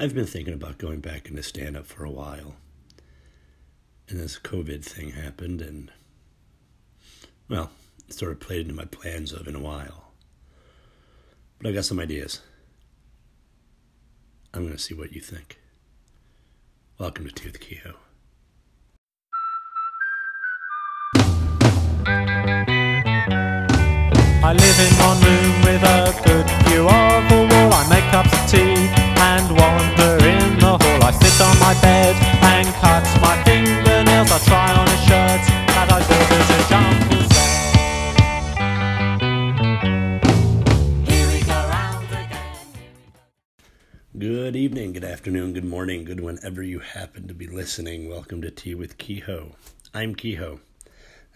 I've been thinking about going back into stand up for a while. And this COVID thing happened, and, well, it sort of played into my plans of in a while. But I got some ideas. I'm going to see what you think. Welcome to Tea with Kehoe. I live in one room with a good view of the wall. I make cups of tea and wander in the hall. I sit on my bed and cut my fingernails. I try on a shirt that I. Good evening, good afternoon, good morning, good whenever you happen to be listening. Welcome to Tea with Kehoe. I'm Kehoe.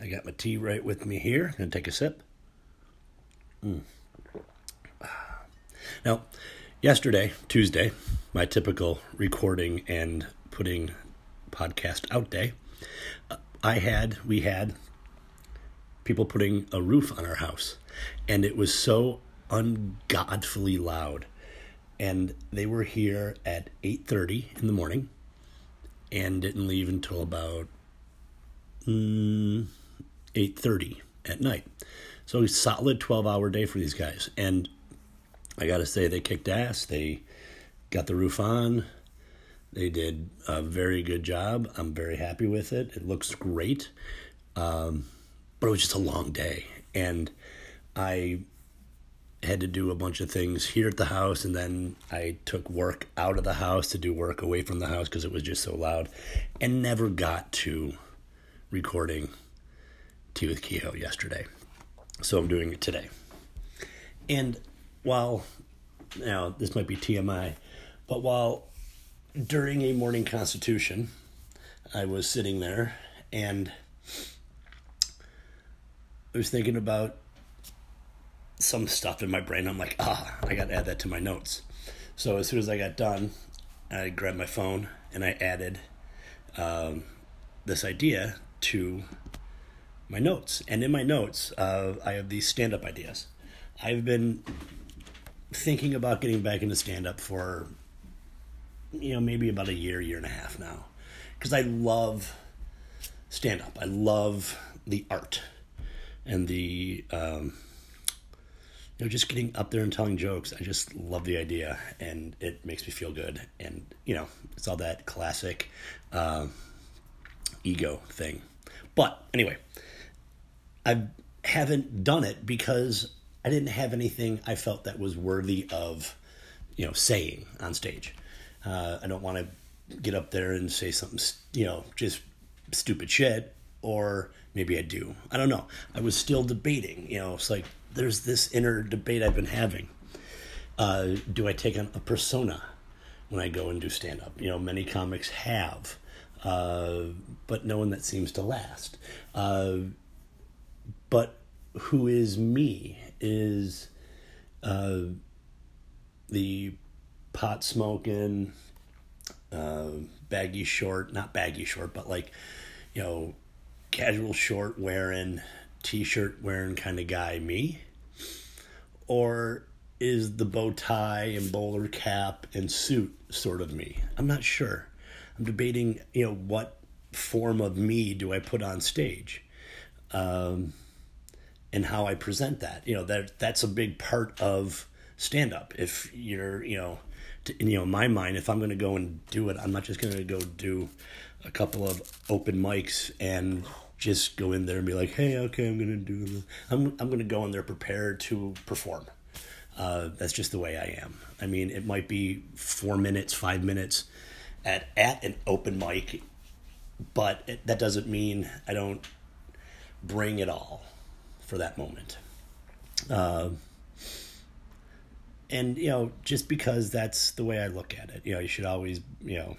I got my tea right with me here. Gonna take a sip. Mm. Now, yesterday, Tuesday, my typical recording and putting podcast out day, uh, I had, we had people putting a roof on our house, and it was so ungodfully loud. And they were here at 8:30 in the morning and didn't leave until about mm, 8.30 at night so a solid 12 hour day for these guys and i gotta say they kicked ass. They got the roof on. They did a very good job. I'm very happy with it. It looks great. Um, but it was just a long day. And i had to do a bunch of things here at the house and then i took work out of the house to do work away from the house because it was just so loud and never got to recording Tea with Kehoe yesterday. So I'm doing it today. And while, now this might be TMI, but while during a morning constitution, I was sitting there and I was thinking about some stuff in my brain. I'm like, ah, I got to add that to my notes. So as soon as I got done, I grabbed my phone and I added um, this idea to my notes. And in my notes, uh, I have these stand up ideas. I've been thinking about getting back into stand up for, you know, maybe about a year, year and a half now. Because I love stand up, I love the art and the, um, you know, just getting up there and telling jokes. I just love the idea and it makes me feel good. And, you know, it's all that classic uh, ego thing. But anyway, I haven't done it because I didn't have anything I felt that was worthy of, you know, saying on stage. Uh, I don't want to get up there and say something, you know, just stupid shit, or maybe I do. I don't know. I was still debating. You know, it's like there's this inner debate I've been having. Uh, do I take on a persona when I go and do stand up? You know, many comics have, uh, but no one that seems to last. Uh, but who is me is uh, the pot smoking, uh, baggy short, not baggy short, but like, you know, casual short wearing, t shirt wearing kind of guy me? Or is the bow tie and bowler cap and suit sort of me? I'm not sure. I'm debating, you know, what form of me do I put on stage? Um, and how I present that. You know, that that's a big part of stand up. If you're, you know, to, you know, my mind, if I'm going to go and do it, I'm not just going to go do a couple of open mics and just go in there and be like, "Hey, okay, I'm going to do this." I'm I'm going to go in there prepared to perform. Uh, that's just the way I am. I mean, it might be four minutes, five minutes at at an open mic, but it, that doesn't mean I don't bring it all for that moment. Uh, and you know, just because that's the way I look at it, you know, you should always, you know,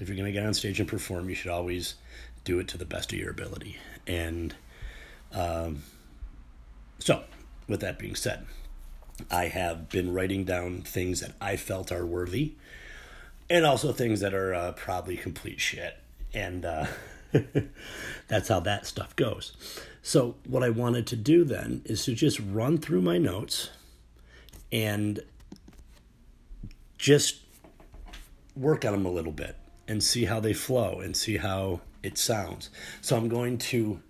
if you're going to get on stage and perform, you should always do it to the best of your ability. And um, so, with that being said, I have been writing down things that I felt are worthy, and also things that are uh, probably complete shit. And uh, that's how that stuff goes. So, what I wanted to do then is to just run through my notes and just work on them a little bit and see how they flow and see how it sounds. So I'm going to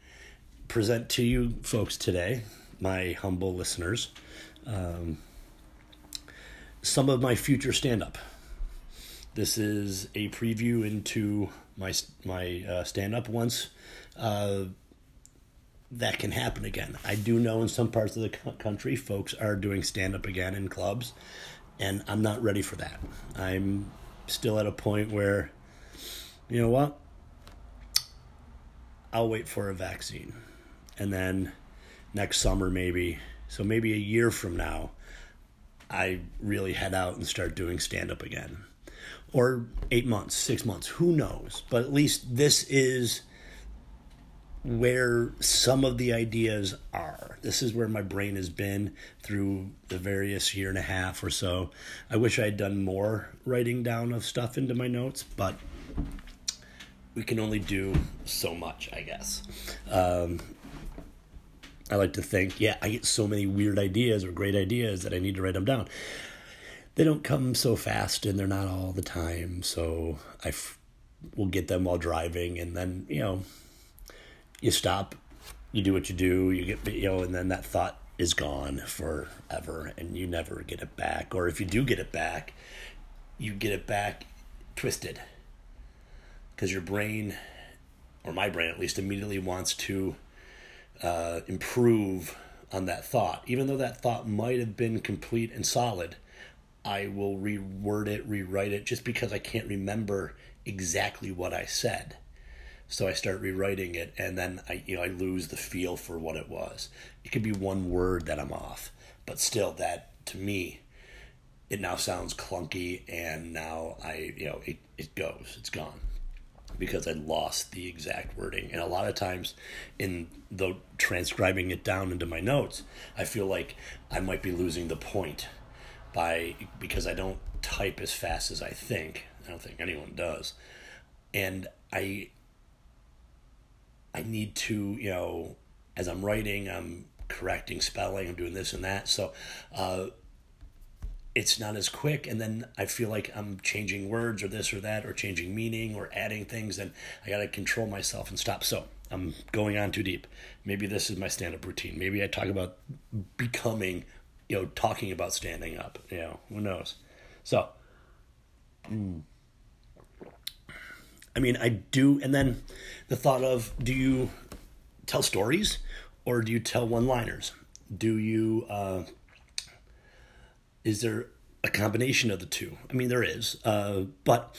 present to you folks today, my humble listeners, um, some of my future stand up. This is a preview into my my uh, stand up once uh, that can happen again. I do know in some parts of the country, folks are doing stand up again in clubs, and I'm not ready for that. I'm still at a point where, you know what? I'll wait for a vaccine. And then next summer, maybe, so maybe a year from now, I really head out and start doing stand up again. Or eight months, six months, who knows? But at least this is where some of the ideas are. This is where my brain has been through the various year and a half or so. I wish I had done more writing down of stuff into my notes, but we can only do so much, I guess. Um, I like to think, yeah, I get so many weird ideas or great ideas that I need to write them down. They don't come so fast and they're not all the time, so I f- will get them while driving, and then, you know, you stop, you do what you do, you get you know, and then that thought is gone forever, and you never get it back. Or if you do get it back, you get it back twisted because your brain, or my brain at least, immediately wants to uh, improve on that thought, even though that thought might have been complete and solid. I will reword it, rewrite it, just because I can't remember exactly what I said. So I start rewriting it, and then I, you know, I lose the feel for what it was. It could be one word that I'm off, but still, that to me, it now sounds clunky, and now I, you know, it, it goes, it's gone because I lost the exact wording. And a lot of times, in the transcribing it down into my notes, I feel like I might be losing the point by because I don't type as fast as I think. I don't think anyone does, and I I need to, you know, as I'm writing, I'm correcting spelling, I'm doing this and that. So uh, it's not as quick. And then I feel like I'm changing words or this or that or changing meaning or adding things. And I got to control myself and stop. So I'm going on too deep. Maybe this is my stand up routine. Maybe I talk about becoming, you know, talking about standing up. You know, who knows? So. Mm. I mean, I do, and then the thought of do you tell stories or do you tell one liners? Do you, uh, is there a combination of the two? I mean, there is, uh, but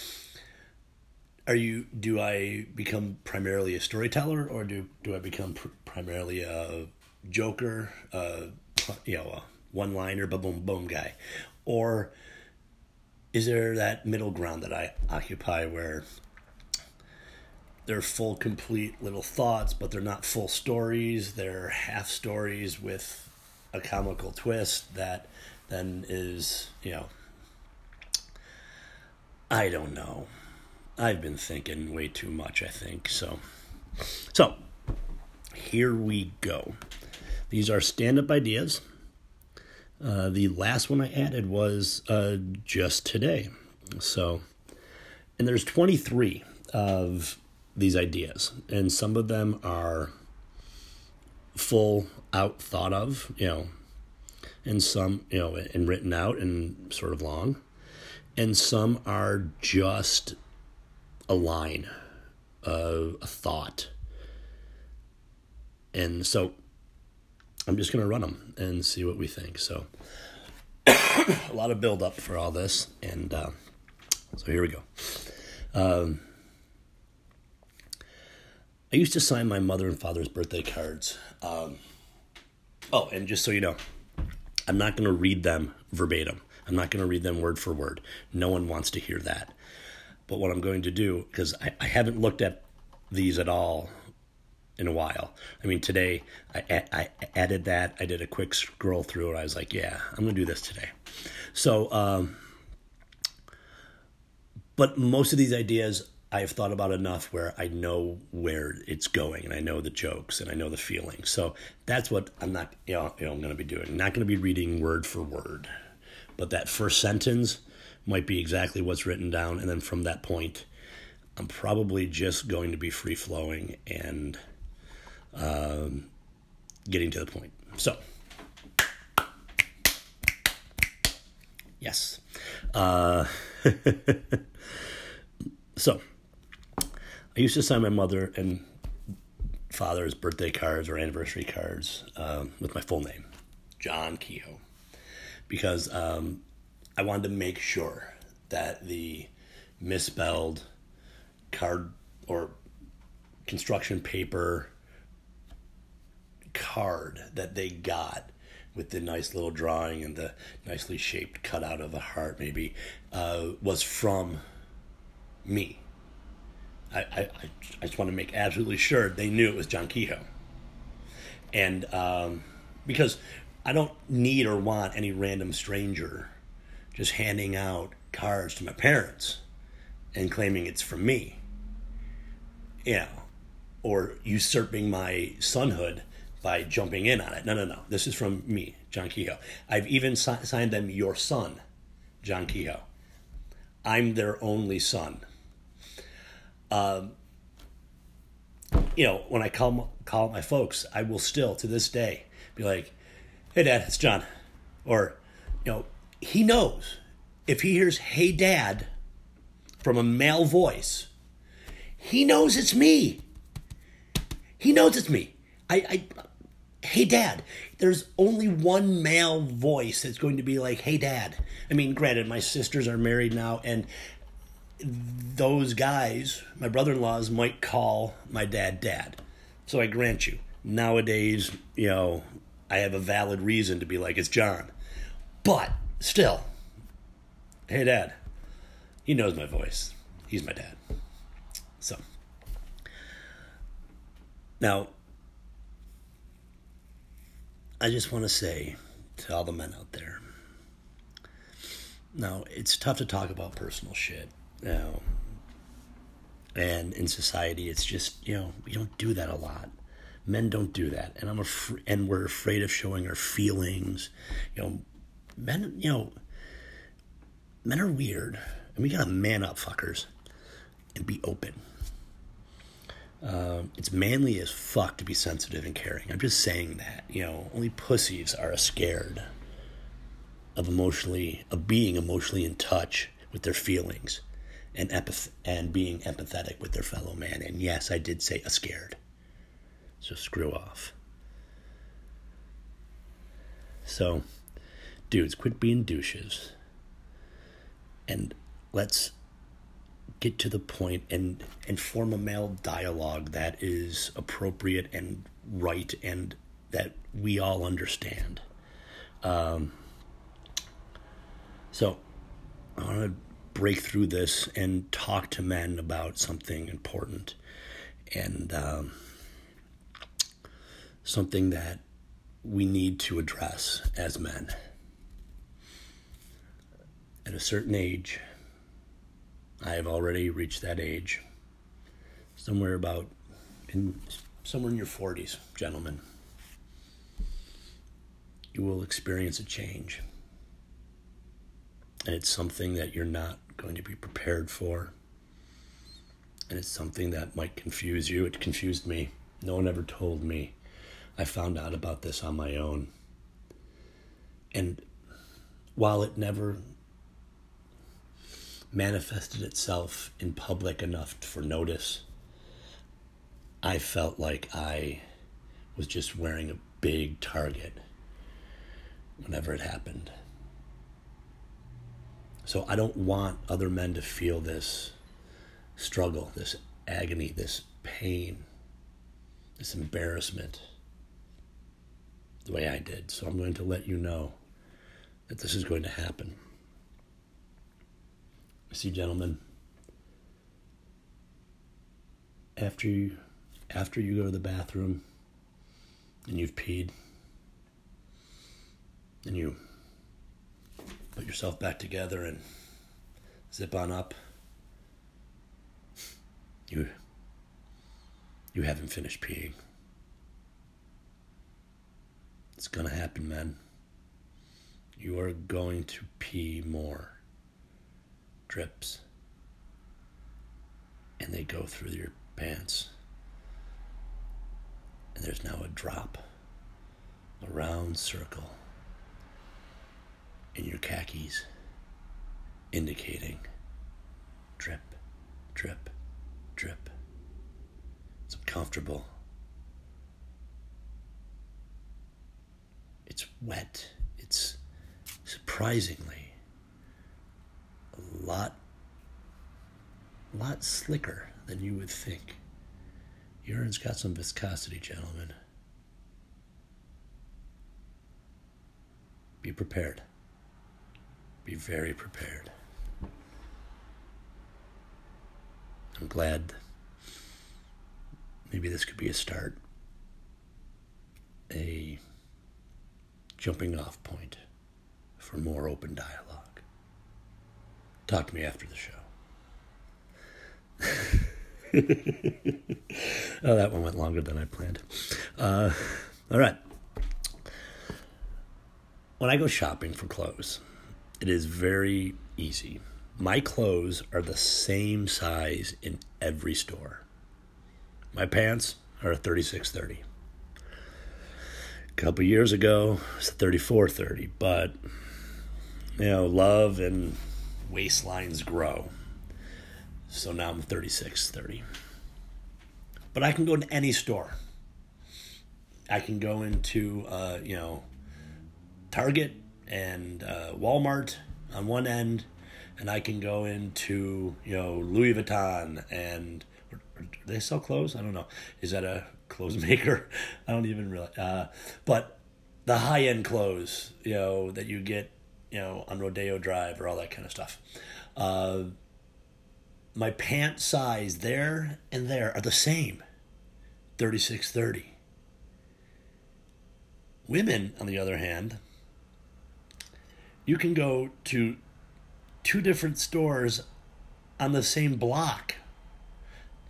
are you, do I become primarily a storyteller or do, do I become pr- primarily a joker, uh, you know, one liner, boom, boom guy? Or is there that middle ground that I occupy where they're full, complete little thoughts, but they're not full stories. They're half stories with a comical twist that then is, you know, I don't know. I've been thinking way too much, I think. So, so here we go. These are stand up ideas. Uh, the last one I added was uh, just today. So, and there's 23 of these ideas, and some of them are full out thought of, you know, and some, you know, and written out and sort of long, and some are just a line, a thought. And so I'm just going to run them and see what we think. So a lot of build up for all this. And uh, so here we go. Um, I used to sign my mother and father's birthday cards. Um, oh, and just so you know, I'm not going to read them verbatim. I'm not going to read them word for word. No one wants to hear that. But what I'm going to do, because I, I haven't looked at these at all in a while. I mean, today I, I added that. I did a quick scroll through it. I was like, yeah, I'm going to do this today. So, um, but most of these ideas I've thought about enough where I know where it's going and I know the jokes and I know the feeling. So that's what I'm not, you know, you know I'm going to be doing. I'm not going to be reading word for word, but that first sentence might be exactly what's written down, and then from that point, I'm probably just going to be free flowing and um, getting to the point. So, yes. Uh, so, I used to sign my mother and father's birthday cards or anniversary cards um, with my full name, John Kehoe, because um, I wanted to make sure that the misspelled card or construction paper card that they got with the nice little drawing and the nicely shaped cutout of a heart maybe uh, was from me I, I, I just want to make absolutely sure they knew it was John Kehoe. And um, because I don't need or want any random stranger just handing out cards to my parents and claiming it's from me. You know, or usurping my sonhood by jumping in on it. No, no, no. This is from me, John Kehoe. I've even si- signed them your son, John Kehoe. I'm their only son. Um, you know, when I call call my folks, I will still to this day be like, "Hey, Dad, it's John," or you know, he knows if he hears "Hey, Dad" from a male voice, he knows it's me. He knows it's me. I, I hey dad there's only one male voice that's going to be like hey dad i mean granted my sisters are married now and those guys, my brother in laws, might call my dad dad. So I grant you, nowadays, you know, I have a valid reason to be like, it's John. But still, hey, dad, he knows my voice. He's my dad. So, now, I just want to say to all the men out there now, it's tough to talk about personal shit you and in society, it's just you know we don't do that a lot. Men don't do that, and I'm af- and we're afraid of showing our feelings. You know, men. You know, men are weird, and we gotta man up, fuckers, and be open. Uh, it's manly as fuck to be sensitive and caring. I'm just saying that. You know, only pussies are scared of emotionally of being emotionally in touch with their feelings and empath- and being empathetic with their fellow man. And yes, I did say a scared. So screw off. So, dudes, quit being douches. And let's get to the point and and form a male dialogue that is appropriate and right and that we all understand. Um, so I want to break through this and talk to men about something important and um, something that we need to address as men. At a certain age, I have already reached that age, somewhere about in somewhere in your 40s, gentlemen. You will experience a change. And it's something that you're not going to be prepared for. And it's something that might confuse you. It confused me. No one ever told me. I found out about this on my own. And while it never manifested itself in public enough for notice, I felt like I was just wearing a big target whenever it happened. So I don't want other men to feel this struggle, this agony, this pain, this embarrassment the way I did. So I'm going to let you know that this is going to happen. See, gentlemen, after you, after you go to the bathroom and you've peed and you put yourself back together and zip on up. You you haven't finished peeing. It's gonna happen, man. You are going to pee more. drips, and they go through your pants. And there's now a drop, a round circle in your khakis, indicating drip, drip, drip. It's uncomfortable. It's wet. It's surprisingly a lot lot slicker than you would think. Urine's got some viscosity, gentlemen. Be prepared. Be very prepared. I'm glad maybe this could be a start, a jumping off point for more open dialogue. Talk to me after the show. oh, that one went longer than I planned. Uh, all right. When I go shopping for clothes, it is very easy. My clothes are the same size in every store. My pants are a 3630. A couple years ago, it's a 3430, but you know, love and waistlines grow. So now I'm 3630. But I can go to any store. I can go into, uh, you know, Target and uh, Walmart on one end, and I can go into, you know, Louis Vuitton and they sell clothes? I don't know. Is that a clothes maker? I don't even realize. Uh, but the high end clothes, you know, that you get, you know, on Rodeo Drive or all that kind of stuff. Uh, my pant size there and there are the same 3630 women on the other hand you can go to two different stores on the same block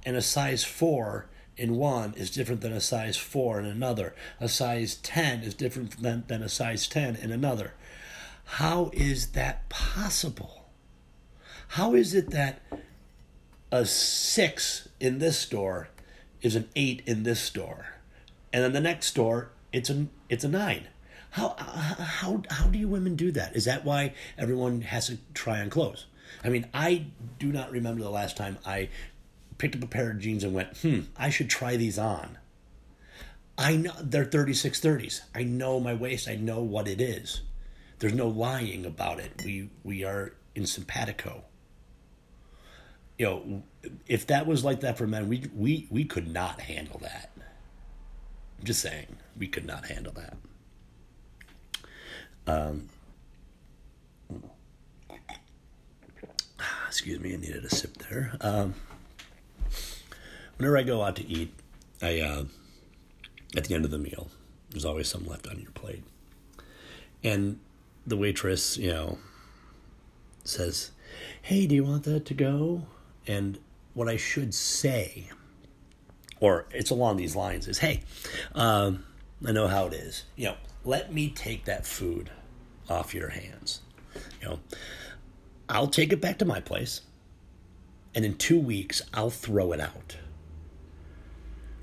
and a size 4 in one is different than a size 4 in another. A size 10 is different than, than a size 10 in another. How is that possible? How is it that a six in this store is an eight in this store, and then the next store it's a it's a nine. How how how do you women do that? Is that why everyone has to try on clothes? I mean, I do not remember the last time I picked up a pair of jeans and went, hmm, I should try these on. I know they're 36 30s. I know my waist. I know what it is. There's no lying about it. We we are in simpatico you know, if that was like that for men, we we we could not handle that. I'm just saying, we could not handle that. Um, excuse me, I needed a sip there. Um, whenever I go out to eat, I uh, at the end of the meal, there's always some left on your plate, and the waitress, you know, says, "Hey, do you want that to go?" And what I should say, or it's along these lines, is hey, um, I know how it is. You know, let me take that food off your hands. You know, I'll take it back to my place, and in two weeks, I'll throw it out.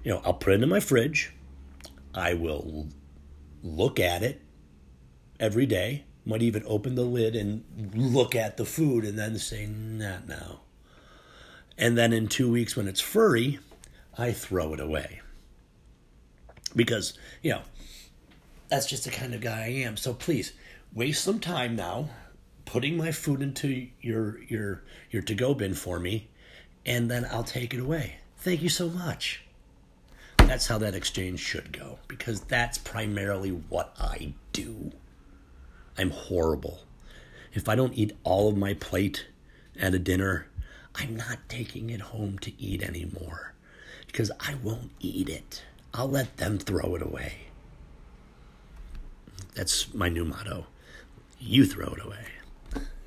You know, I'll put it in my fridge. I will look at it every day. Might even open the lid and look at the food and then say, not now. And then in two weeks, when it's furry, I throw it away. Because, you know, that's just the kind of guy I am. So please, waste some time now putting my food into your your your to-go bin for me, and then I'll take it away. Thank you so much. That's how that exchange should go, because that's primarily what I do. I'm horrible. If I don't eat all of my plate at a dinner, I'm not taking it home to eat anymore because I won't eat it. I'll let them throw it away. That's my new motto. You throw it away.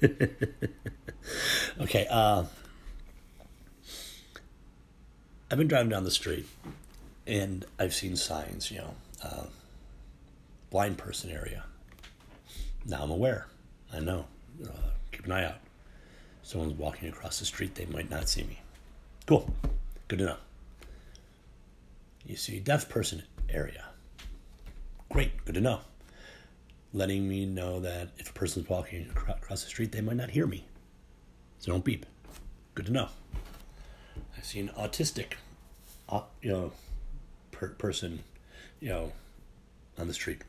okay, uh, I've been driving down the street and I've seen signs, you know, uh, blind person area. Now I'm aware. I know. Uh, keep an eye out someone's walking across the street, they might not see me. Cool. Good to know. You see deaf person area. Great. Good to know. Letting me know that if a person's walking across the street, they might not hear me. So don't beep. Good to know. I've seen autistic, you know, per- person, you know, on the street,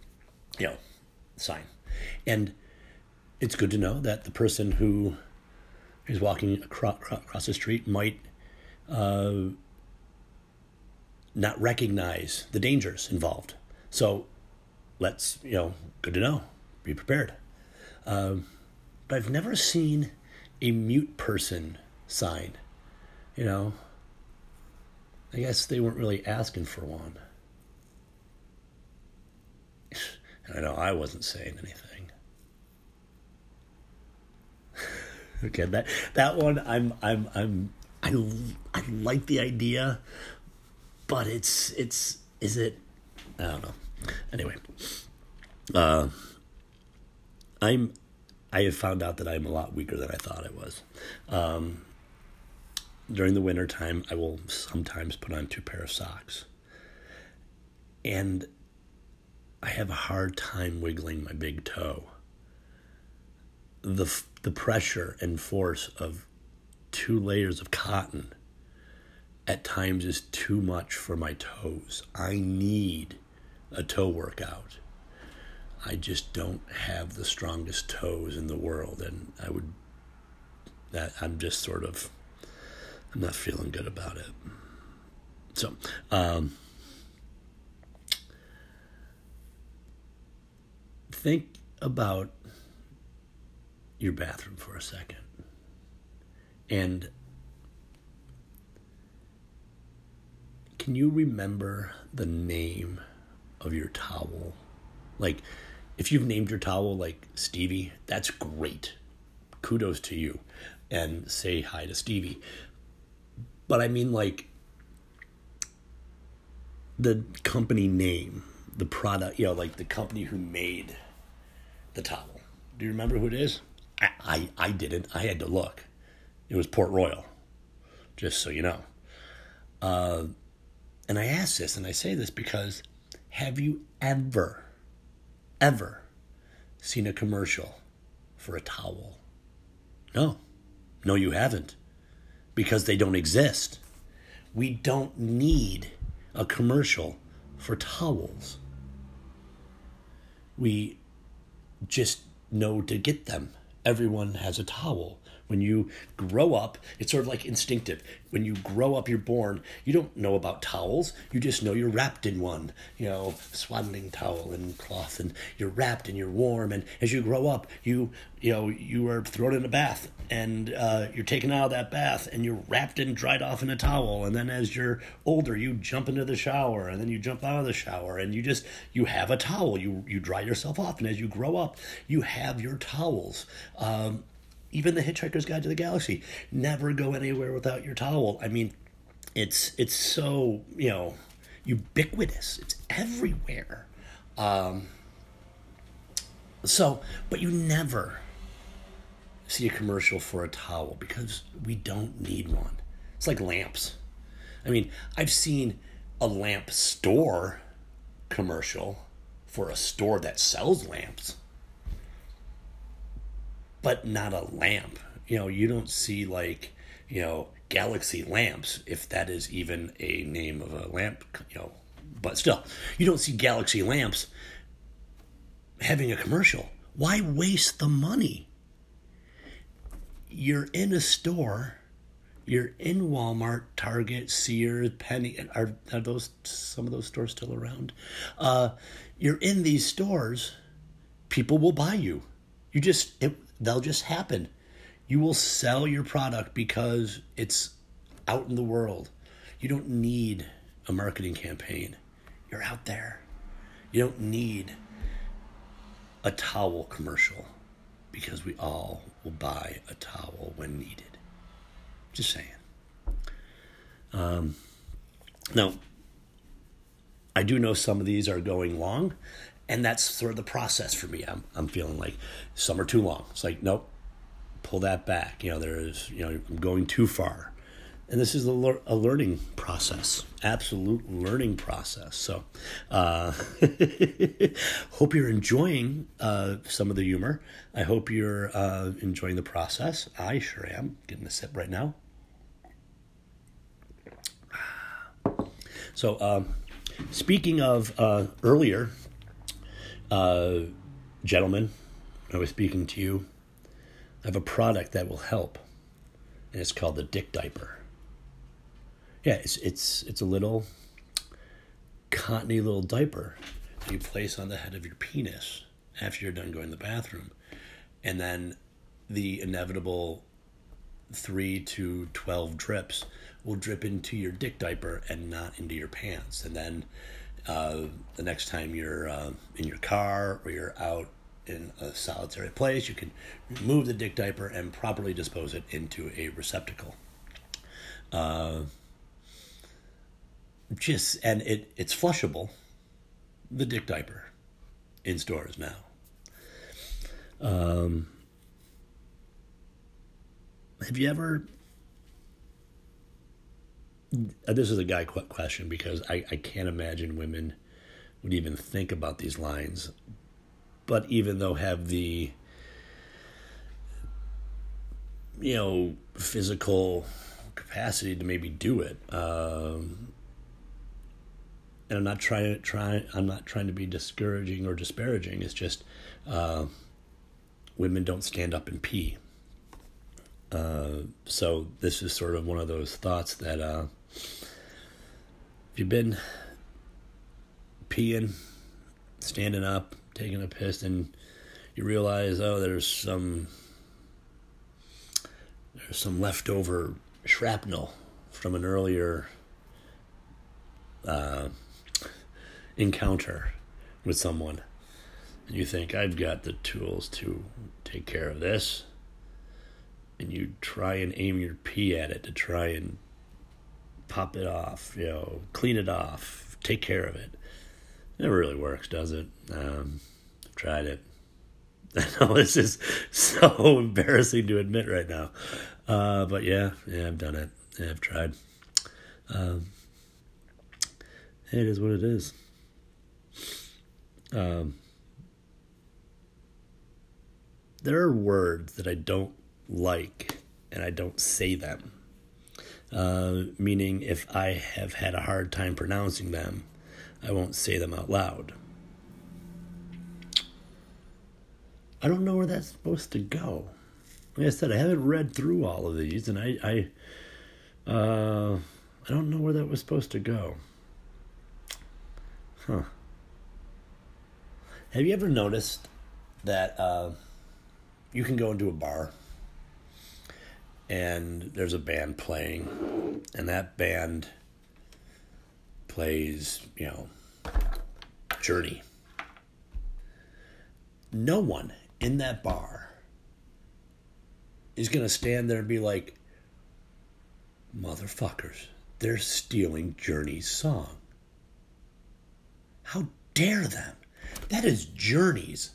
you know, sign. And it's good to know that the person who is walking across, across the street might uh, not recognize the dangers involved. So let's, you know, good to know, be prepared. Um, but I've never seen a mute person sign, you know. I guess they weren't really asking for one. and I know I wasn't saying anything. okay, that that one I'm I'm I'm I I like the idea, but it's it's is it I don't know. Anyway, uh, I'm I have found out that I'm a lot weaker than I thought I was. Um, during the winter time, I will sometimes put on two pair of socks, and I have a hard time wiggling my big toe. The the pressure and force of two layers of cotton at times is too much for my toes. I need a toe workout. I just don't have the strongest toes in the world, and I would that I'm just sort of I'm not feeling good about it. So, um, think about your bathroom for a second. And can you remember the name of your towel? Like, if you've named your towel like Stevie, that's great. Kudos to you. And say hi to Stevie. But I mean, like, the company name, the product, you know, like the company who made the towel. Do you remember who it is? I, I, I didn't. I had to look. It was Port Royal, just so you know. Uh, and I ask this, and I say this because have you ever, ever seen a commercial for a towel? No. No, you haven't. Because they don't exist. We don't need a commercial for towels. We just know to get them. Everyone has a towel. When you grow up, it's sort of like instinctive. When you grow up, you're born, you don't know about towels. You just know you're wrapped in one, you know, swaddling towel and cloth, and you're wrapped and you're warm. And as you grow up, you, you know, you are thrown in a bath and uh, you're taken out of that bath and you're wrapped and dried off in a towel. And then as you're older, you jump into the shower and then you jump out of the shower and you just, you have a towel. You, you dry yourself off. And as you grow up, you have your towels. Um, even the Hitchhiker's Guide to the Galaxy. Never go anywhere without your towel. I mean, it's it's so you know ubiquitous. It's everywhere. Um, so, but you never see a commercial for a towel because we don't need one. It's like lamps. I mean, I've seen a lamp store commercial for a store that sells lamps but not a lamp. You know, you don't see like, you know, Galaxy lamps, if that is even a name of a lamp, you know, but still, you don't see Galaxy lamps having a commercial. Why waste the money? You're in a store, you're in Walmart, Target, Sears, Penney. Are, are those some of those stores still around? Uh, you're in these stores, people will buy you. You just, it, they'll just happen. You will sell your product because it's out in the world. You don't need a marketing campaign. You're out there. You don't need a towel commercial because we all will buy a towel when needed. Just saying. Um, now, I do know some of these are going long, and that's sort of the process for me. I'm, I'm feeling like some are too long. It's like, nope, pull that back. You know, there's, you know, I'm going too far. And this is a, lear- a learning process, absolute learning process. So, uh, hope you're enjoying uh, some of the humor. I hope you're uh, enjoying the process. I sure am. Getting a sip right now. So, um, speaking of uh, earlier, uh, gentlemen, I was speaking to you. I have a product that will help, and it's called the Dick Diaper. Yeah, it's it's it's a little cottony little diaper that you place on the head of your penis after you're done going to the bathroom, and then the inevitable three to 12 drips will drip into your dick diaper and not into your pants. And then uh, the next time you're uh, in your car or you're out in a solitary place, you can remove the dick diaper and properly dispose it into a receptacle. Uh, just and it it's flushable. The dick diaper in stores now. Um, have you ever? Uh, This is a guy question because I, I can't imagine women would even think about these lines, but even though have the you know physical capacity to maybe do it. Um, and I'm not trying to try. I'm not trying to be discouraging or disparaging. It's just uh, women don't stand up and pee. Uh, so this is sort of one of those thoughts that uh, if you've been peeing, standing up, taking a piss, and you realize, oh, there's some there's some leftover shrapnel from an earlier uh, encounter with someone, and you think, I've got the tools to take care of this. And you try and aim your pee at it to try and pop it off, you know, clean it off, take care of it. it Never really works, does it? Um, I've tried it. I know this is so embarrassing to admit right now, uh, but yeah, yeah, I've done it. Yeah, I've tried. Um, it is what it is. Um, there are words that I don't like and I don't say them. Uh, meaning, if I have had a hard time pronouncing them, I won't say them out loud. I don't know where that's supposed to go. Like I said, I haven't read through all of these, and I, I, uh, I don't know where that was supposed to go. Huh. Have you ever noticed that uh, you can go into a bar and there's a band playing, and that band plays, you know, Journey. No one in that bar is going to stand there and be like, motherfuckers, they're stealing Journey's song. How dare them? That is Journey's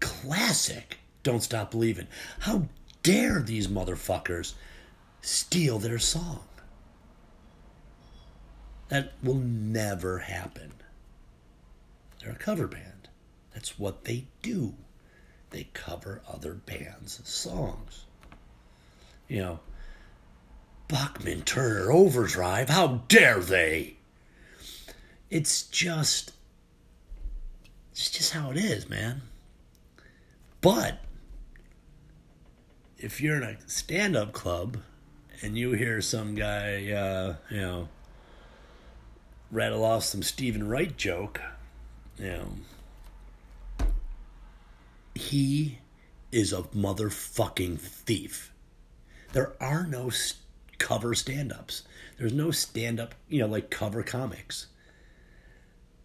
classic. Don't Stop Believing. How dare these motherfuckers steal their song? That will never happen. They're a cover band. That's what they do. They cover other bands' songs. You know, Bachman Turner Overdrive, how dare they? It's just it's just how it is, man. But if you're in a stand-up club and you hear some guy, uh, you know, rattle off some Steven Wright joke, you know, he is a motherfucking thief. There are no s- cover stand-ups. There's no stand-up, you know, like cover comics.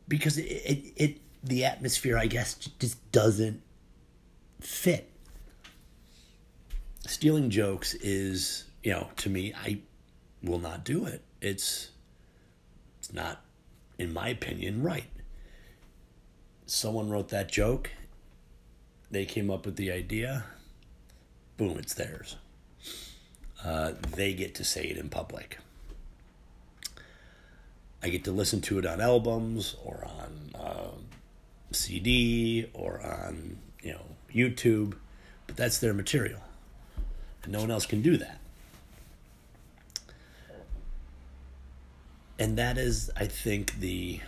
Because it, it, it the atmosphere, I guess, just doesn't fit. Stealing jokes is, you know, to me, I will not do it. It's it's not, in my opinion, right. Someone wrote that joke. They came up with the idea. boom, it's theirs. Uh, they get to say it in public. I get to listen to it on albums or on uh, CD or on you know YouTube, but that's their material, and no one else can do that. And that is, I think, the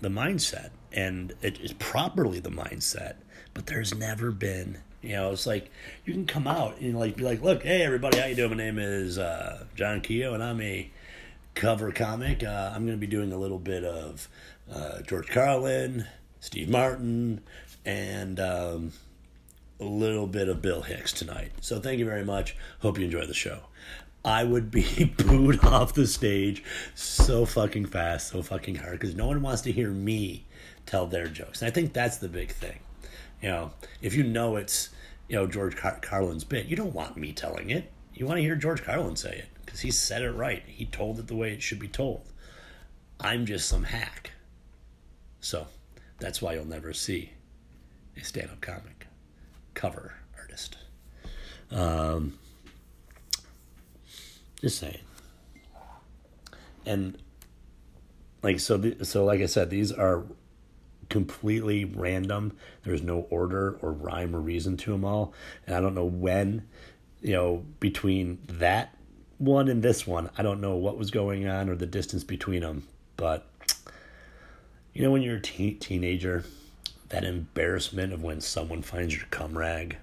the mindset, and it is properly the mindset. But there's never been, you know, it's like you can come out and like be like, look, hey everybody, how you doing? My name is uh, John Kehoe, and I'm a cover comic. Uh, I'm going to be doing a little bit of uh, George Carlin, Steve Martin, and um, a little bit of Bill Hicks tonight. So thank you very much. Hope you enjoy the show. I would be booed off the stage so fucking fast, so fucking hard, because no one wants to hear me tell their jokes. And I think that's the big thing. You know, if you know it's, you know, George Car- Carlin's bit, you don't want me telling it. You want to hear George Carlin say it, because he said it right. He told it the way it should be told. I'm just some hack. So that's why you'll never see a stand up comic cover artist. Um, just saying. And like so, the, so like I said, these are completely random. There's no order or rhyme or reason to them all, and I don't know when, you know, between that one and this one, I don't know what was going on or the distance between them. But you know, when you're a teen- teenager, that embarrassment of when someone finds your cum rag.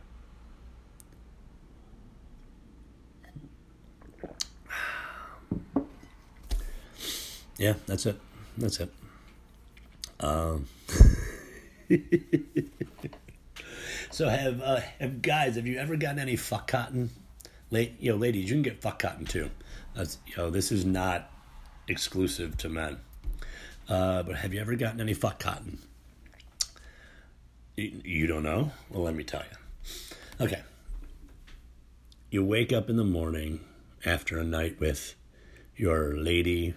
Yeah, that's it. That's it. Um, so have uh, have guys, have you ever gotten any fuck cotton? Late, you know, ladies, you can get fuck cotton too. That's, you know, this is not exclusive to men. Uh, but have you ever gotten any fuck cotton? You, don't know? Well, let me tell you. Okay. You wake up in the morning after a night with your lady,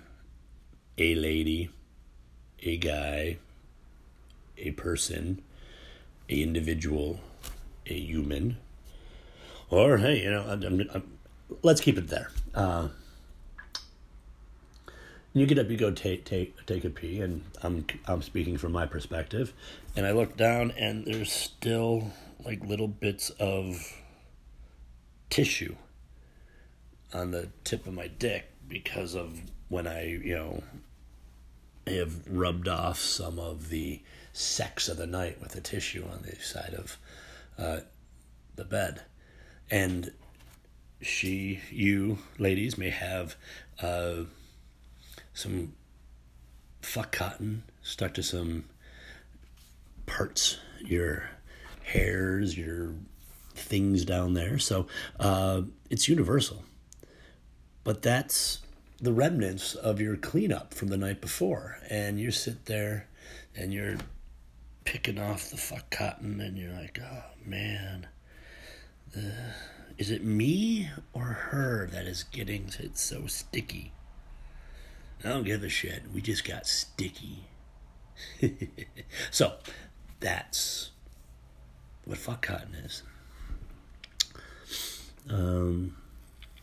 a lady, a guy, a person, a individual, a human, or hey, you know, I'm, I'm, I'm, let's keep it there. Uh, you get up, you go take take take a pee, and I'm I'm speaking from my perspective, and I look down, and there's still like little bits of tissue on the tip of my dick because of when I you know have rubbed off some of the sex of the night with the tissue on the side of uh, the bed, and she you ladies may have. Uh, some fuck cotton stuck to some parts, your hairs, your things down there. So uh, it's universal. But that's the remnants of your cleanup from the night before. And you sit there and you're picking off the fuck cotton and you're like, oh man, is it me or her that is getting it so sticky? I don't give a shit. We just got sticky. so, that's what fuck cotton is. Um,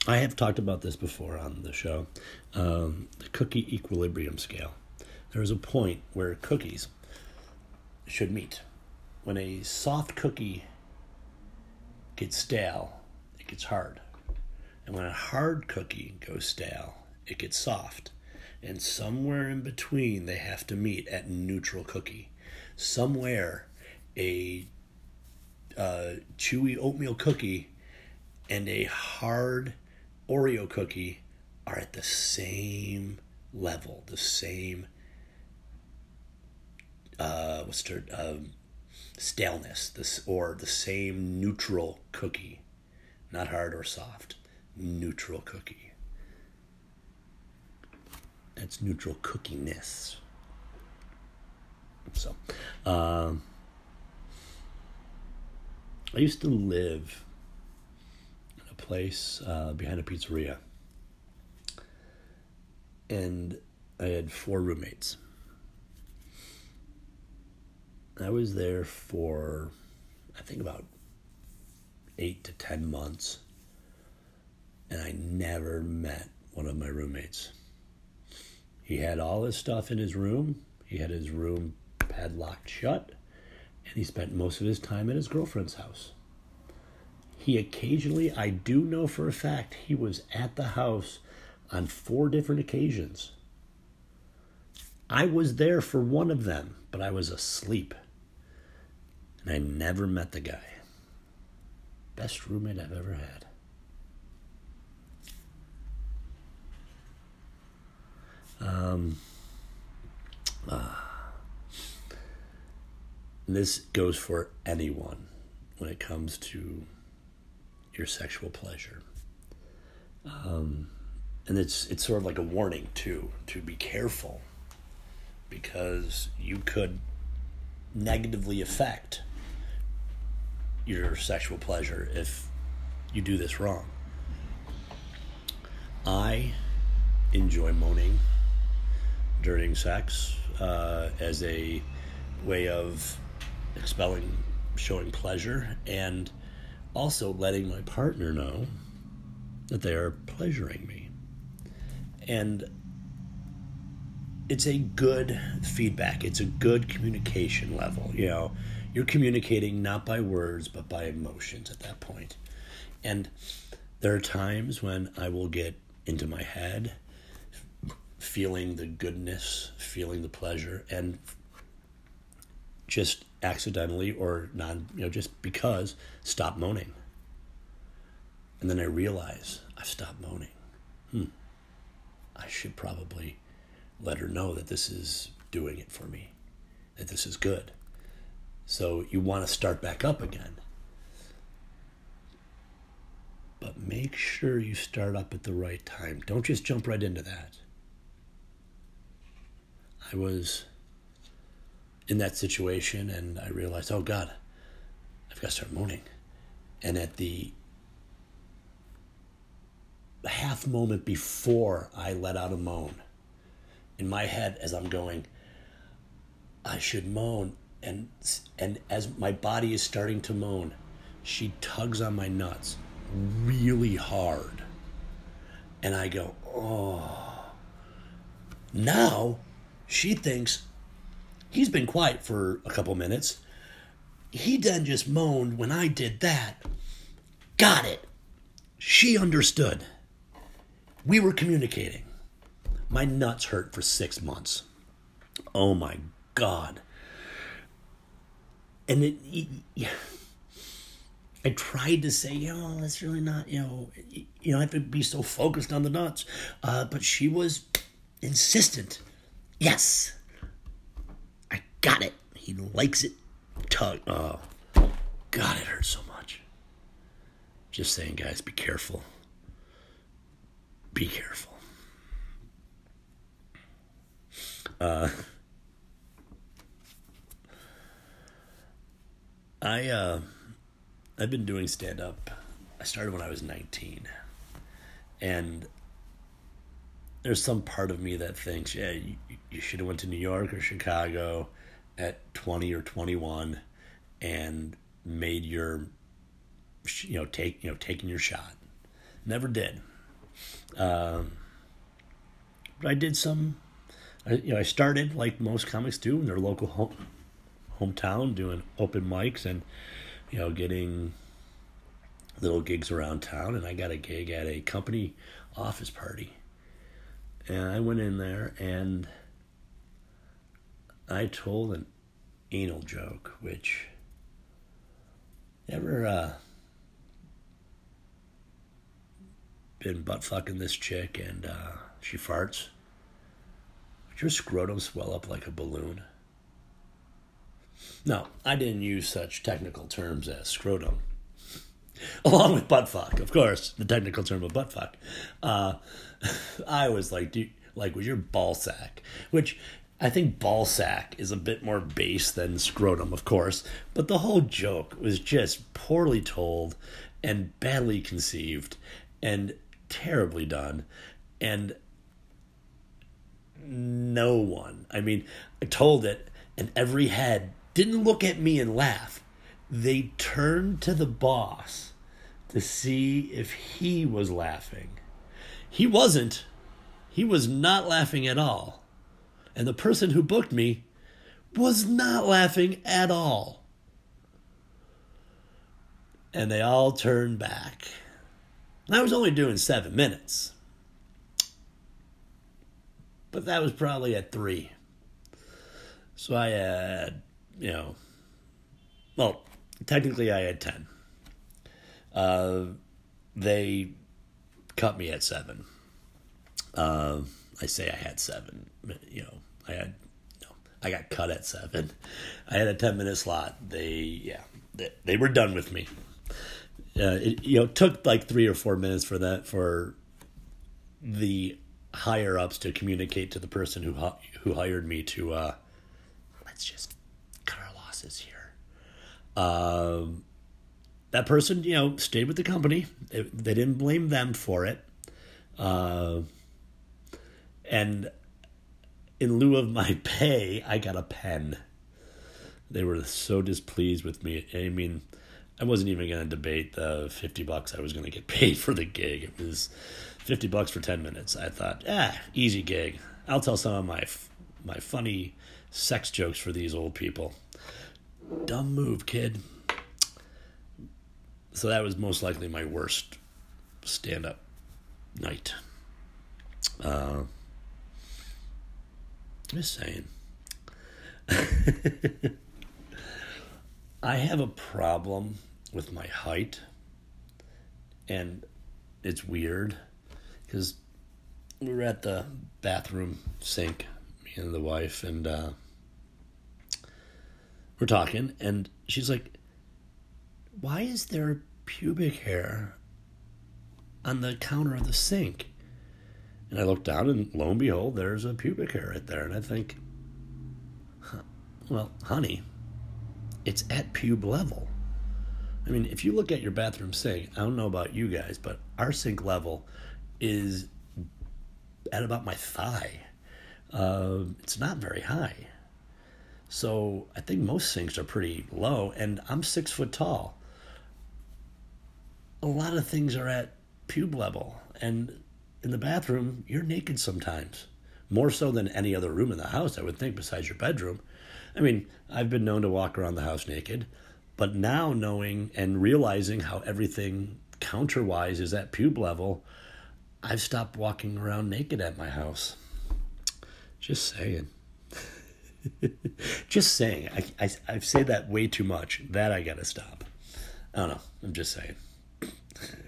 I have talked about this before on the show. Um, the cookie equilibrium scale. There is a point where cookies should meet. When a soft cookie gets stale, it gets hard. And when a hard cookie goes stale, it gets soft and somewhere in between they have to meet at neutral cookie. Somewhere a uh, chewy oatmeal cookie and a hard Oreo cookie are at the same level, the same uh, what's the um, staleness, this or the same neutral cookie, not hard or soft, neutral cookie. That's neutral cookiness. So, um, I used to live in a place uh, behind a pizzeria, and I had four roommates. I was there for, I think, about eight to ten months, and I never met one of my roommates. He had all his stuff in his room. He had his room padlocked shut, and he spent most of his time at his girlfriend's house. He occasionally, I do know for a fact, he was at the house on four different occasions. I was there for one of them, but I was asleep. And I never met the guy. Best roommate I've ever had. Um, uh, this goes for anyone when it comes to your sexual pleasure. Um, and it's it's sort of like a warning too to be careful because you could negatively affect your sexual pleasure if you do this wrong. I enjoy moaning during sex uh, as a way of expelling, showing pleasure, and also letting my partner know that they are pleasuring me. And it's a good feedback, it's a good communication level. You know, you're communicating not by words, but by emotions at that point. And there are times when I will get into my head feeling the goodness, feeling the pleasure, and just accidentally or non, you know, just because stop moaning. And then I realize I've stopped moaning. Hmm. I should probably let her know that this is doing it for me, that this is good. So you want to start back up again. But make sure you start up at the right time. Don't just jump right into that. I was in that situation and I realized, oh God, I've got to start moaning. And at the half moment before I let out a moan, in my head as I'm going, I should moan. And, and as my body is starting to moan, she tugs on my nuts really hard. And I go, oh. Now she thinks he's been quiet for a couple minutes. He then just moaned when I did that. Got it. She understood. We were communicating. My nuts hurt for six months. Oh my God. And it, yeah. I tried to say, you know, that's really not, you know, you know, I have to be so focused on the nuts. Uh, but she was insistent. Yes. I got it. He likes it. Tug. Oh, God, it hurts so much. Just saying, guys, be careful. Be careful. Uh, I uh, I've been doing stand up. I started when I was 19. And there's some part of me that thinks, yeah, you, you should have went to New York or Chicago at 20 or 21 and made your you know take you know taking your shot. Never did. Um, but I did some. I, you know, I started like most comics do in their local home, hometown, doing open mics and you know getting little gigs around town. And I got a gig at a company office party, and I went in there and I told an anal joke, which ever uh, been butt fucking this chick and uh, she farts? Your scrotum swell up like a balloon? No, I didn't use such technical terms as scrotum. Along with butt fuck, of course, the technical term of butt fuck. Uh, I was like, dude, like, was your ball sack? Which I think ball sack is a bit more base than scrotum, of course, but the whole joke was just poorly told and badly conceived and terribly done. And no one, I mean, I told it, and every head didn't look at me and laugh. They turned to the boss to see if he was laughing. He wasn't. He was not laughing at all. And the person who booked me was not laughing at all. And they all turned back. And I was only doing seven minutes. But that was probably at three. So I had, you know, well, technically I had 10. Uh, they cut me at seven. Uh, I say I had seven, you know, I had, no, I got cut at seven. I had a 10 minute slot. They, yeah, they, they were done with me. Uh, it, you know, took like three or four minutes for that, for the higher ups to communicate to the person who, who hired me to, uh, let's just cut our losses here. Um, that person, you know, stayed with the company. They, didn't blame them for it. Uh, and in lieu of my pay, I got a pen. They were so displeased with me. I mean, I wasn't even going to debate the 50 bucks I was going to get paid for the gig. It was 50 bucks for 10 minutes. I thought, ah, easy gig. I'll tell some of my my funny sex jokes for these old people. Dumb move, kid. So that was most likely my worst stand up night. Uh, just saying. I have a problem with my height, and it's weird because we were at the bathroom sink, me and the wife, and uh, we're talking, and she's like, Why is there pubic hair on the counter of the sink? And I look down, and lo and behold, there's a pubic hair right there. And I think, huh, well, honey, it's at pube level. I mean, if you look at your bathroom sink, I don't know about you guys, but our sink level is at about my thigh. Uh, it's not very high. So I think most sinks are pretty low, and I'm six foot tall. A lot of things are at pube level, and in the bathroom, you're naked sometimes. More so than any other room in the house, I would think, besides your bedroom. I mean, I've been known to walk around the house naked, but now knowing and realizing how everything counterwise is at pube level, I've stopped walking around naked at my house. Just saying. just saying. I, I, I say that way too much. That I gotta stop. I don't know. I'm just saying.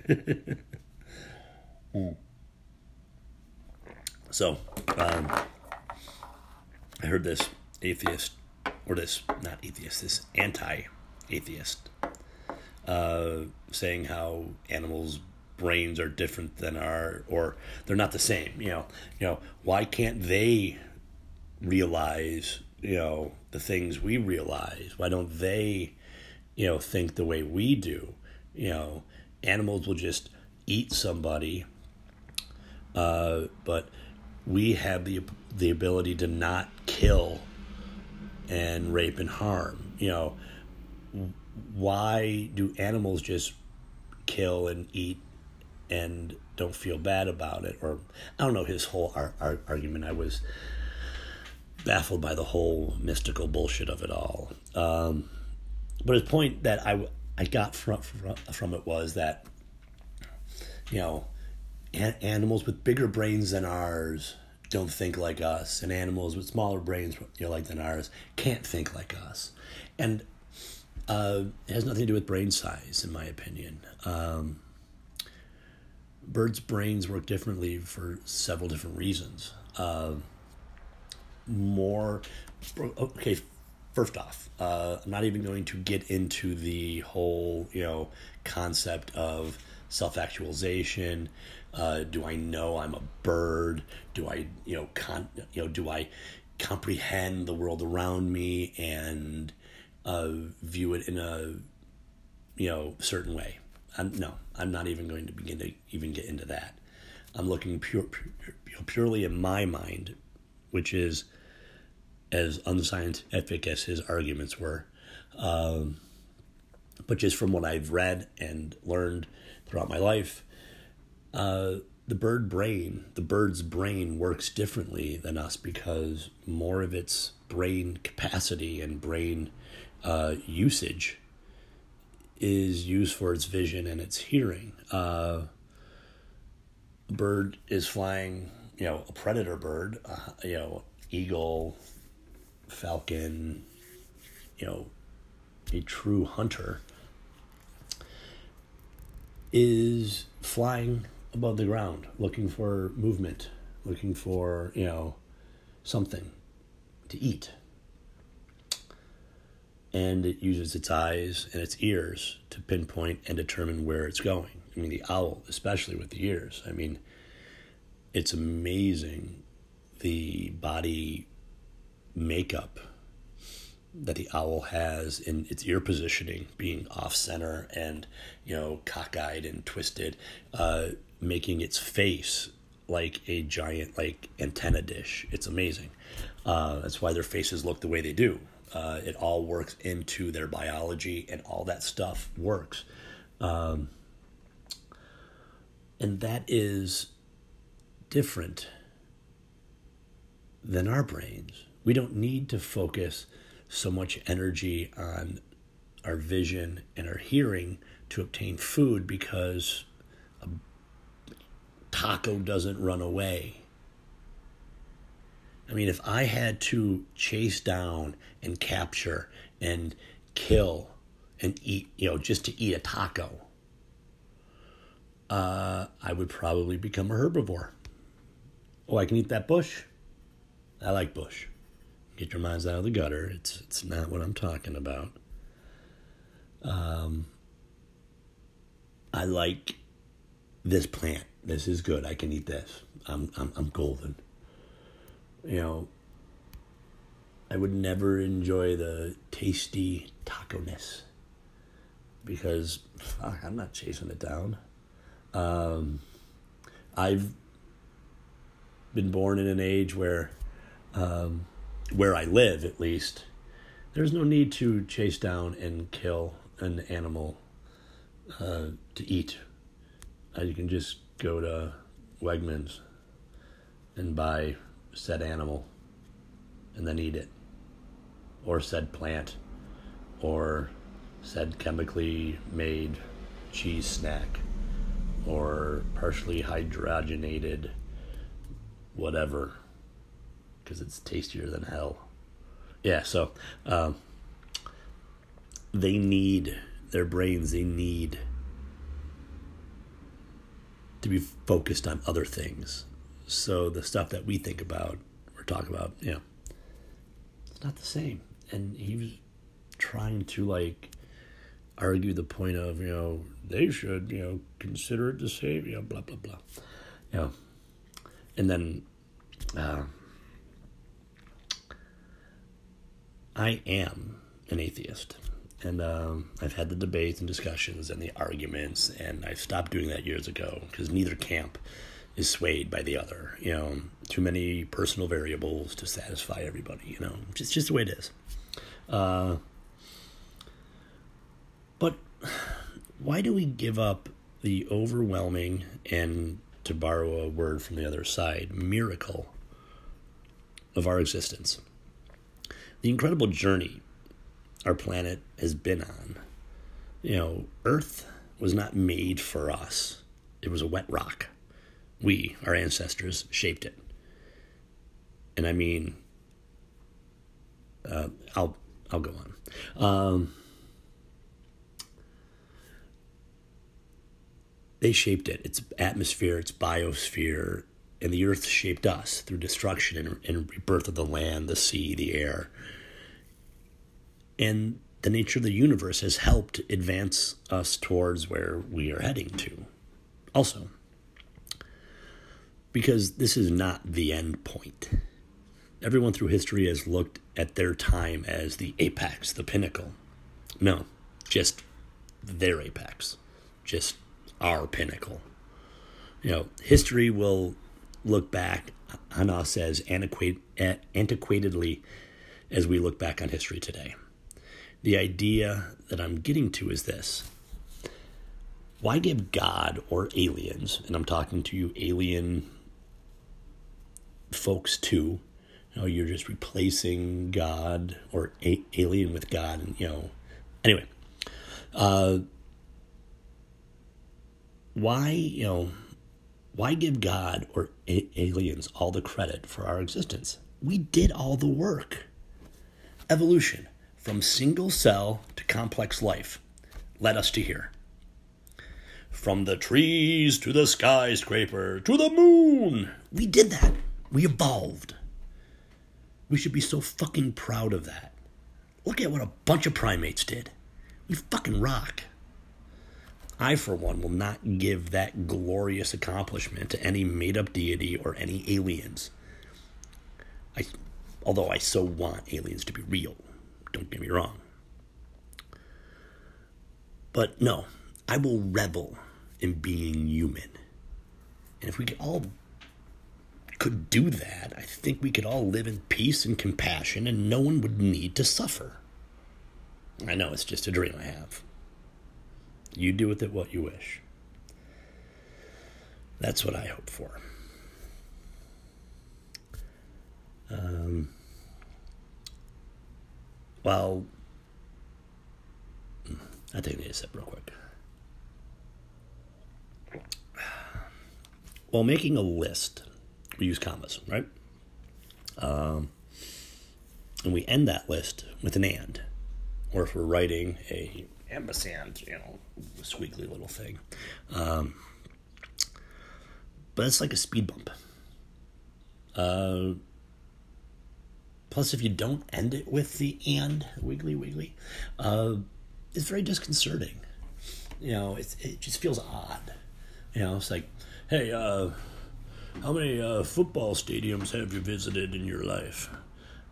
mm. So, um, I heard this atheist, or this, not atheist, this anti atheist, uh, saying how animals' brains are different than our, or they're not the same. You know, you know, why can't they realize, you know, the things we realize? Why don't they, you know, think the way we do? You know, animals will just eat somebody, uh, but we have the the ability to not kill and rape and harm. You know, why do animals just kill and eat and don't feel bad about it? Or I don't know his whole ar- ar- argument. I was baffled by the whole mystical bullshit of it all. Um, but his point that I I got from from, it was that you know animals with bigger brains than ours don't think like us, and animals with smaller brains, you know, like than ours, can't think like us, and uh, it has nothing to do with brain size, in my opinion. Um, birds' brains work differently for several different reasons. Uh, more, okay. First off, uh, I'm not even going to get into the whole, you know, concept of self-actualization uh, do I know I'm a bird? Do I, you know, con- you know, do I comprehend the world around me and uh, view it in a, you know, certain way? I'm, no, I'm not even going to begin to even get into that. I'm looking pure, pure, purely in my mind, which is as unscientific as his arguments were. Um, but just from what I've read and learned throughout my life. Uh, the bird brain, the bird's brain works differently than us because more of its brain capacity and brain uh, usage is used for its vision and its hearing. Uh, a bird is flying, you know, a predator bird, uh, you know, eagle, falcon, you know, a true hunter is flying above the ground, looking for movement, looking for, you know, something to eat. And it uses its eyes and its ears to pinpoint and determine where it's going. I mean, the owl, especially with the ears, I mean, it's amazing the body makeup that the owl has in its ear positioning being off center and you know cockeyed and twisted uh, making its face like a giant like antenna dish. It's amazing. Uh, that's why their faces look the way they do. Uh, it all works into their biology and all that stuff works. Um, and that is different than our brains we don't need to focus so much energy on our vision and our hearing to obtain food because a taco doesn't run away. I mean, if I had to chase down and capture and kill and eat, you know, just to eat a taco, uh, I would probably become a herbivore. Oh, I can eat that bush? I like bush. Get your minds out of the gutter. It's it's not what I'm talking about. Um, I like this plant. This is good. I can eat this. I'm I'm I'm golden. You know, I would never enjoy the tasty taco-ness because fuck, I'm not chasing it down. Um, I've been born in an age where um, where I live at least, there's no need to chase down and kill an animal uh, to eat. Uh, you can just go to Wegmans and buy said animal and then eat it, or said plant, or said chemically made cheese snack, or partially hydrogenated whatever because it's tastier than hell. Yeah, so um, they need their brains. They need to be focused on other things. So the stuff that we think about or talk about, know, it's not the same. And he was trying to like argue the point of you know they should you know consider it the same you know blah blah blah know and then uh, I am an atheist. And um, I've had the debates and discussions and the arguments, and I've stopped doing that years ago because neither camp is swayed by the other. You know, too many personal variables to satisfy everybody. You know, it's just the way it is. Uh, but why do we give up the overwhelming and, to borrow a word from the other side, miracle of our existence? The incredible journey our planet has been on. You know, Earth was not made for us, it was a wet rock. We, our ancestors, shaped it. And I mean, uh, I'll I'll go on. Um, they shaped it. Its atmosphere, its biosphere, and the earth shaped us through destruction and, and rebirth of the land, the sea, the air. And the nature of the universe has helped advance us towards where we are heading to. Also, because this is not the end point. Everyone through history has looked at their time as the apex, the pinnacle. No, just their apex, just our pinnacle. You know, history will look back on us as antiquatedly as we look back on history today. The idea that I'm getting to is this why give God or aliens, and I'm talking to you alien folks too, you know, you're just replacing God or a- alien with God, and you know, anyway, uh, why, you know, why give God or a- aliens all the credit for our existence? We did all the work. Evolution, from single cell to complex life, led us to here. From the trees to the skyscraper to the moon. We did that. We evolved. We should be so fucking proud of that. Look at what a bunch of primates did. We fucking rock. I, for one, will not give that glorious accomplishment to any made up deity or any aliens. I, although I so want aliens to be real, don't get me wrong. But no, I will revel in being human. And if we could all could do that, I think we could all live in peace and compassion and no one would need to suffer. I know it's just a dream I have. You do with it what you wish. That's what I hope for. Um, well, I think I need a sip real quick. While making a list, we use commas, right? Um, and we end that list with an and. Or if we're writing a ampersand, you know, squiggly little thing. Um, but it's like a speed bump. Uh, plus, if you don't end it with the and, wiggly wiggly, uh, it's very disconcerting. You know, it, it just feels odd. You know, it's like, hey, uh, how many uh, football stadiums have you visited in your life?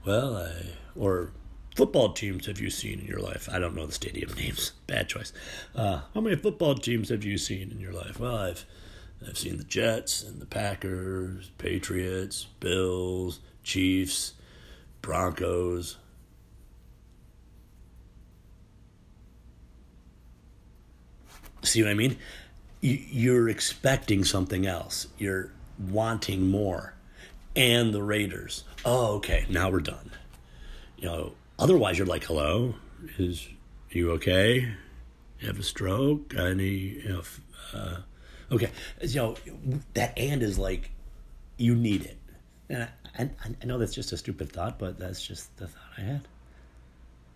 Well, I, or football teams have you seen in your life? I don't know the stadium names. Bad choice. Uh, how many football teams have you seen in your life? Well, I've I've seen the Jets and the Packers, Patriots, Bills, Chiefs, Broncos. See what I mean? You're expecting something else. You're wanting more. And the Raiders. Oh, okay. Now we're done. You know, Otherwise, you're like, hello, is you okay? You have a stroke? Any, you know, uh, okay. You know, that and is like, you need it. And I, I, know that's just a stupid thought, but that's just the thought I had.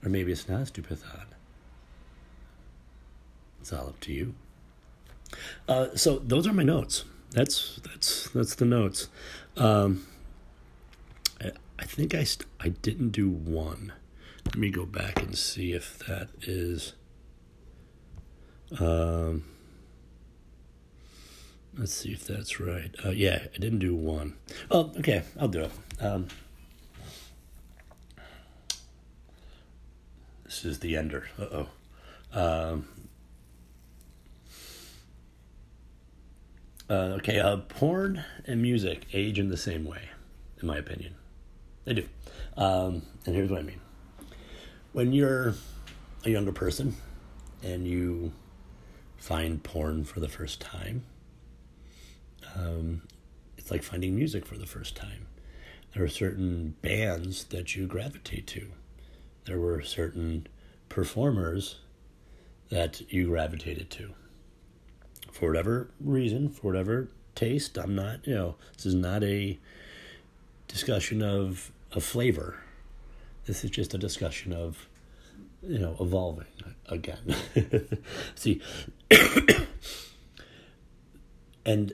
Or maybe it's not a stupid thought. It's all up to you. Uh, so those are my notes. That's that's that's the notes. Um, I, I think I st- I didn't do one. Let me go back and see if that is. Um, let's see if that's right. Uh, yeah, I didn't do one. Oh, okay, I'll do it. Um, this is the ender. Uh oh. Um, uh, okay, uh, porn and music age in the same way, in my opinion. They do. Um, and here's what I mean when you're a younger person and you find porn for the first time, um, it's like finding music for the first time. There are certain bands that you gravitate to. There were certain performers that you gravitated to. For whatever reason, for whatever taste, I'm not, you know, this is not a discussion of a flavor this is just a discussion of, you know, evolving again. See, and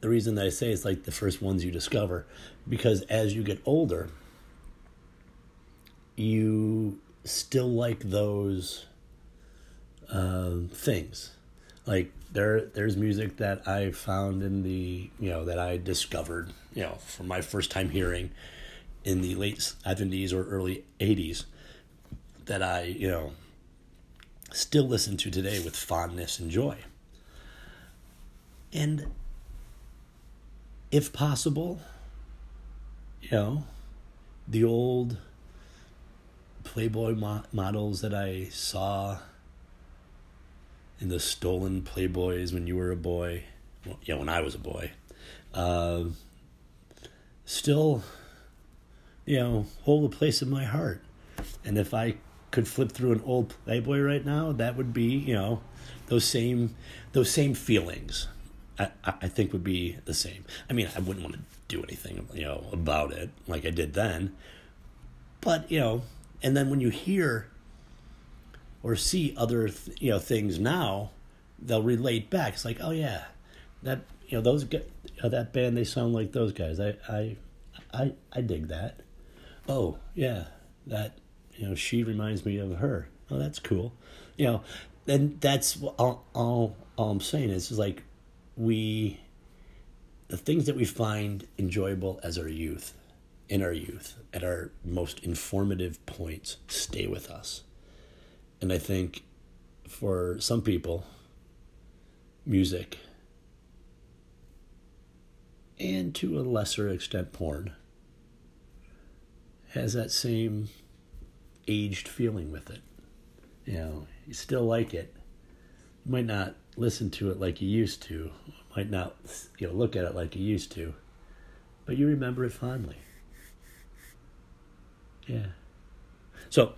the reason that I say it's like the first ones you discover, because as you get older, you still like those uh, things. Like there, there's music that I found in the, you know, that I discovered, you know, from my first time hearing in the late 70s or early 80s that I, you know, still listen to today with fondness and joy. And if possible, you know, the old Playboy mo- models that I saw in the stolen Playboys when you were a boy. Well, yeah, when I was a boy. Uh, still, you know, hold a place in my heart. And if I could flip through an old Playboy right now, that would be, you know, those same those same feelings. I, I think would be the same. I mean, I wouldn't want to do anything, you know, about it like I did then. But, you know, and then when you hear or see other, you know, things now, they'll relate back. It's like, oh yeah, that you know those you know, that band they sound like those guys. I I I I dig that. Oh yeah, that you know she reminds me of her. Oh, that's cool. You know, and that's all. All, all I'm saying is, is like we the things that we find enjoyable as our youth, in our youth, at our most informative points, stay with us. And I think for some people, music, and to a lesser extent, porn, has that same aged feeling with it. You know, you still like it. You might not listen to it like you used to, might not you know look at it like you used to, but you remember it fondly. Yeah. So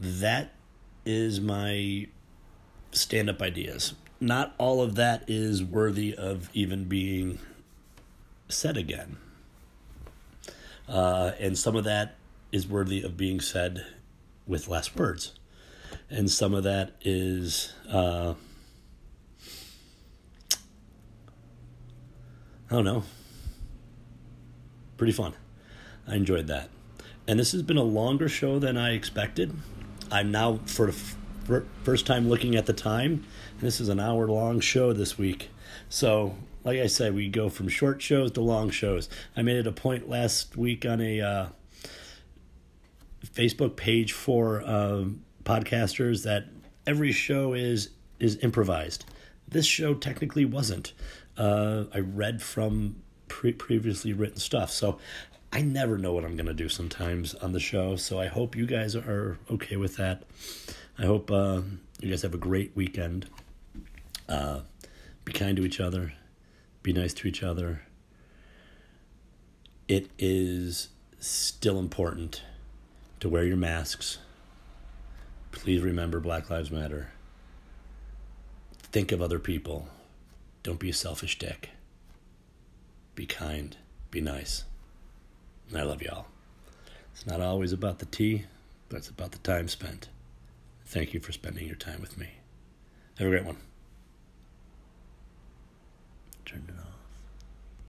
that is my stand up ideas. Not all of that is worthy of even being said again. Uh, and some of that is worthy of being said with less words. And some of that is, uh, I don't know, pretty fun. I enjoyed that. And this has been a longer show than I expected. I'm now, for the f- first time looking at the time, this is an hour long show this week. So, like I said, we go from short shows to long shows. I made it a point last week on a uh, Facebook page for uh, podcasters that every show is is improvised. This show technically wasn't. Uh, I read from pre- previously written stuff, so I never know what I'm going to do sometimes on the show, so I hope you guys are okay with that. I hope uh, you guys have a great weekend. Uh, be kind to each other, be nice to each other. It is still important to wear your masks. Please remember Black Lives Matter. Think of other people. Don't be a selfish dick. Be kind. Be nice. And I love y'all. It's not always about the tea, but it's about the time spent. Thank you for spending your time with me. Have a great one turned it on.